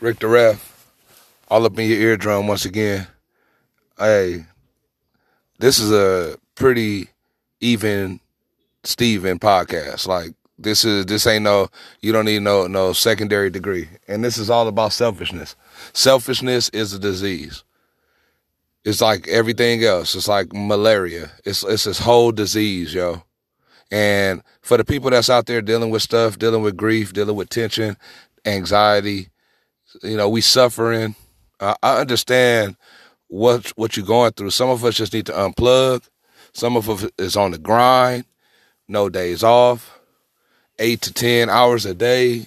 Rick the Ref, all up in your eardrum once again. Hey, this is a pretty even Steven podcast. Like this is this ain't no you don't need no no secondary degree. And this is all about selfishness. Selfishness is a disease. It's like everything else. It's like malaria. It's it's this whole disease, yo. And for the people that's out there dealing with stuff, dealing with grief, dealing with tension, anxiety, you know, we suffering. Uh, I understand what what you're going through. Some of us just need to unplug. Some of us is on the grind, no days off, eight to ten hours a day.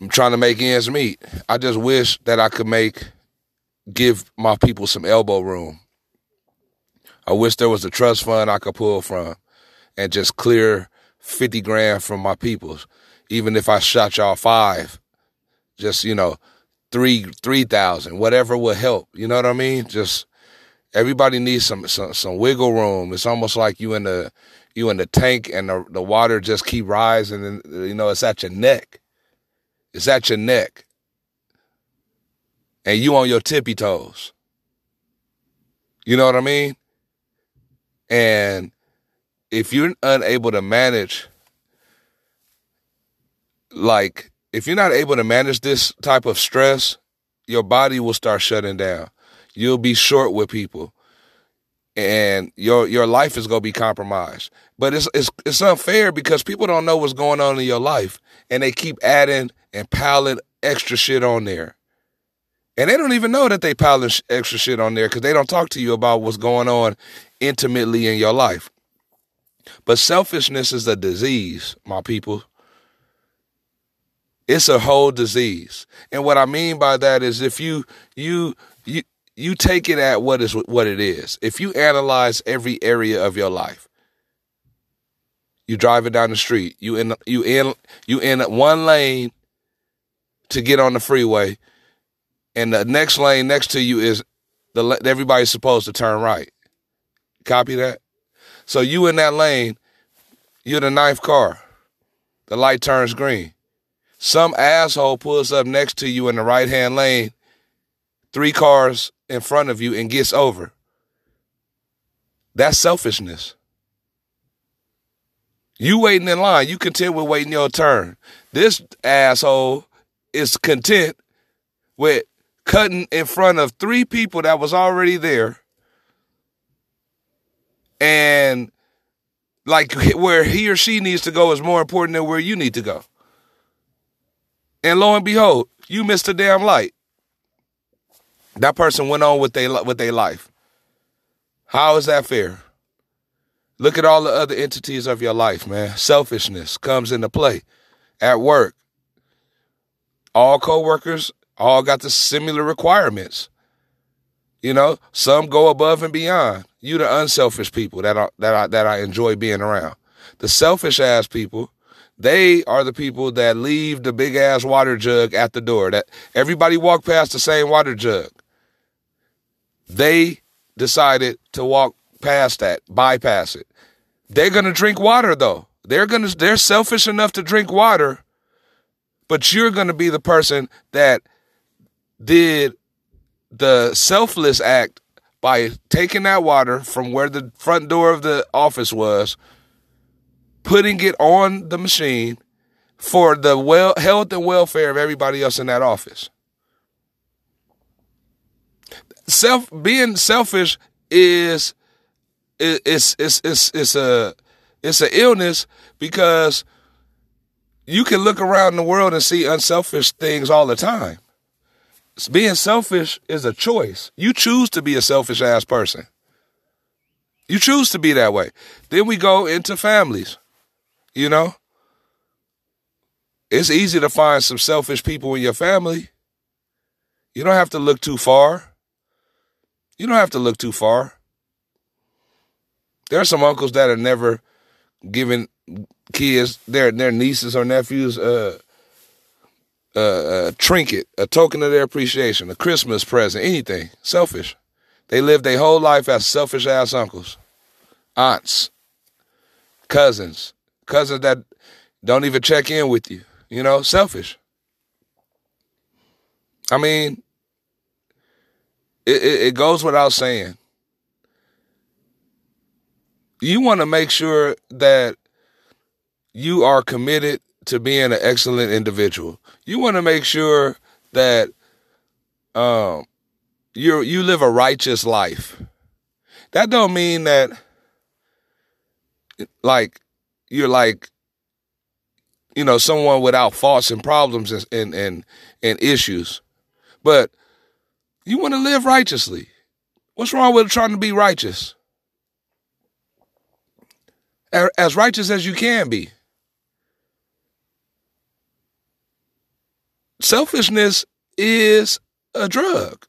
I'm trying to make ends meet. I just wish that I could make give my people some elbow room. I wish there was a trust fund I could pull from and just clear 50 grand from my peoples. Even if I shot y'all five, just, you know, three, 3,000, whatever will help. You know what I mean? Just everybody needs some, some, some wiggle room. It's almost like you in the, you in the tank and the, the water just keep rising and, you know, it's at your neck. It's at your neck. And you on your tippy toes. You know what I mean? And if you're unable to manage, like, if you're not able to manage this type of stress, your body will start shutting down. You'll be short with people and your your life is gonna be compromised. But it's it's it's unfair because people don't know what's going on in your life, and they keep adding and piling extra shit on there, and they don't even know that they piling extra shit on there because they don't talk to you about what's going on intimately in your life. But selfishness is a disease, my people. It's a whole disease. And what I mean by that is if you you you you take it at what is what it is. If you analyze every area of your life, you drive it down the street, you in you in you in one lane to get on the freeway, and the next lane next to you is the everybody's supposed to turn right. Copy that. So you in that lane, you're the ninth car. The light turns green. Some asshole pulls up next to you in the right hand lane, three cars in front of you, and gets over. That's selfishness. You waiting in line, you content with waiting your turn. This asshole is content with cutting in front of three people that was already there and like where he or she needs to go is more important than where you need to go. And lo and behold, you missed a damn light. That person went on with their with their life. How is that fair? Look at all the other entities of your life, man. Selfishness comes into play at work. All coworkers all got the similar requirements. You know, some go above and beyond. You the unselfish people that I, that I, that I enjoy being around. The selfish ass people, they are the people that leave the big ass water jug at the door. That everybody walk past the same water jug. They decided to walk past that, bypass it. They're gonna drink water though. They're gonna they're selfish enough to drink water, but you're gonna be the person that did the selfless act by taking that water from where the front door of the office was, putting it on the machine for the well health and welfare of everybody else in that office. Self being selfish is it's it's it's it's a it's an illness because you can look around the world and see unselfish things all the time being selfish is a choice. You choose to be a selfish ass person. You choose to be that way. Then we go into families. You know? It's easy to find some selfish people in your family. You don't have to look too far. You don't have to look too far. There are some uncles that are never giving kids, their their nieces or nephews, a, a trinket, a token of their appreciation, a Christmas present, anything. Selfish. They live their whole life as selfish ass uncles, aunts, cousins, cousins that don't even check in with you. You know, selfish. I mean, it, it, it goes without saying. You want to make sure that you are committed to being an excellent individual. You want to make sure that um, you you live a righteous life. That don't mean that like you're like you know someone without faults and problems and and and, and issues, but you want to live righteously. What's wrong with trying to be righteous? As righteous as you can be. Selfishness is a drug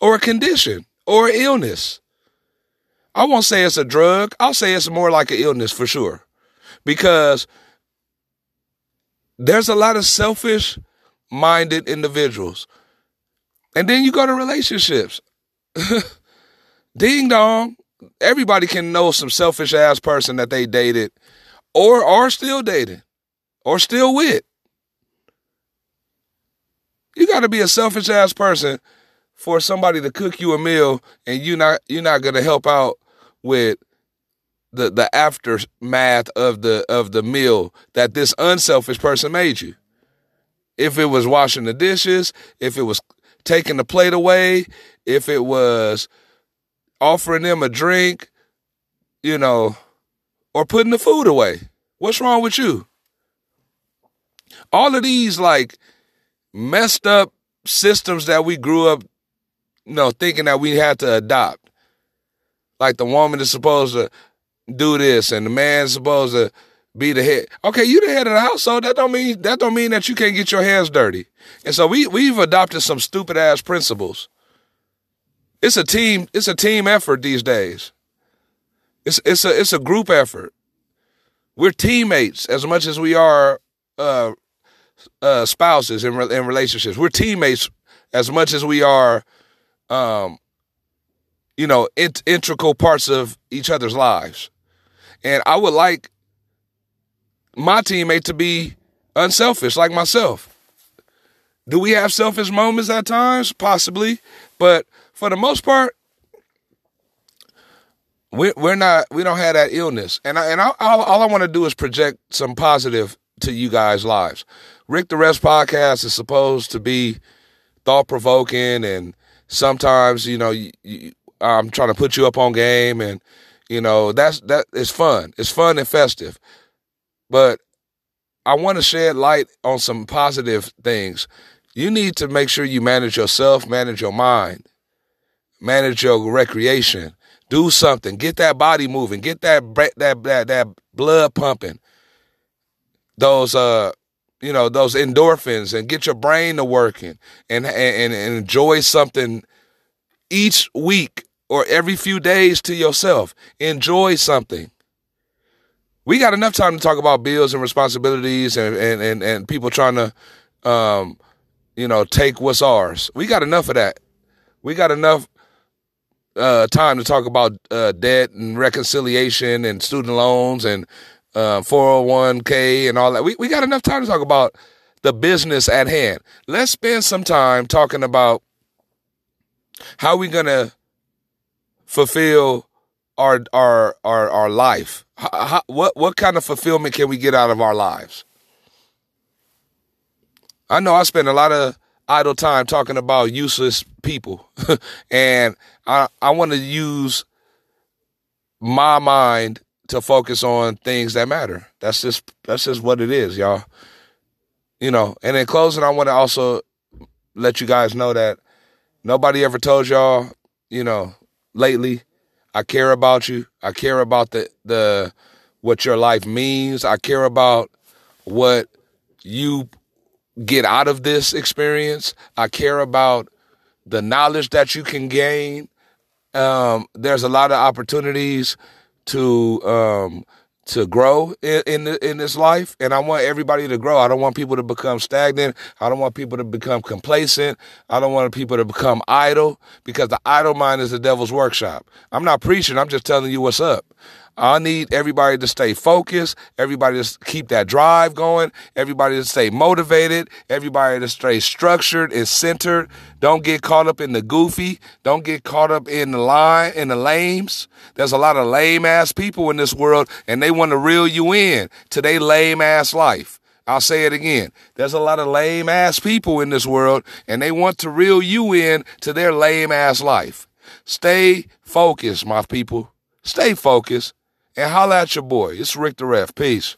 or a condition or illness. I won't say it's a drug. I'll say it's more like an illness for sure. Because there's a lot of selfish minded individuals. And then you go to relationships. Ding dong. Everybody can know some selfish ass person that they dated or are still dating or still with. You got to be a selfish ass person for somebody to cook you a meal and you not you're not going to help out with the the aftermath of the of the meal that this unselfish person made you. If it was washing the dishes, if it was taking the plate away, if it was offering them a drink, you know, or putting the food away. What's wrong with you? All of these like messed up systems that we grew up, you know, thinking that we had to adopt. Like the woman is supposed to do this and the man's supposed to be the head. Okay, you the head of the household. That don't mean that don't mean that you can't get your hands dirty. And so we we've adopted some stupid ass principles. It's a team. It's a team effort these days. It's it's a it's a group effort. We're teammates as much as we are uh, uh, spouses in in relationships. We're teammates as much as we are, um, you know, int- integral parts of each other's lives. And I would like my teammate to be unselfish, like myself. Do we have selfish moments at times? Possibly, but for the most part, we, we're not. We don't have that illness, and I, and I, all, all I want to do is project some positive to you guys' lives. Rick the Ref podcast is supposed to be thought provoking, and sometimes you know you, you, I'm trying to put you up on game, and you know that's that is fun. It's fun and festive, but I want to shed light on some positive things. You need to make sure you manage yourself, manage your mind, manage your recreation. Do something. Get that body moving. Get that that that that blood pumping. Those uh you know those endorphins and get your brain to working and and, and enjoy something each week or every few days to yourself. Enjoy something. We got enough time to talk about bills and responsibilities and and and, and people trying to um you know take what's ours. We got enough of that. We got enough uh, time to talk about uh, debt and reconciliation and student loans and uh, 401k and all that. We, we got enough time to talk about the business at hand. Let's spend some time talking about how we're going to fulfill our, our, our, our life. How, what, what kind of fulfillment can we get out of our lives? I know I spend a lot of idle time talking about useless people. and I, I want to use my mind to focus on things that matter. That's just that's just what it is, y'all. You know, and in closing, I want to also let you guys know that nobody ever told y'all, you know, lately, I care about you. I care about the the what your life means. I care about what you get out of this experience. I care about the knowledge that you can gain. Um, there's a lot of opportunities to um, to grow in in, in, this life, and I want everybody to grow. I don't want people to become stagnant. I don't want people to become complacent. I don't want people to become idle because the idle mind is the devil's workshop. I'm not preaching. I'm just telling you what's up. I need everybody to stay focused, everybody to keep that drive going, everybody to stay motivated, everybody to stay structured and centered. Don't get caught up in the goofy. Don't get caught up in the line, in the lames. There's a lot of lame ass people in this world and they want to reel you in to their lame ass life. I'll say it again. There's a lot of lame ass people in this world and they want to reel you in to their lame ass life. Stay focused, my people. Stay focused and holla at your boy. It's Rick the Ref. Peace.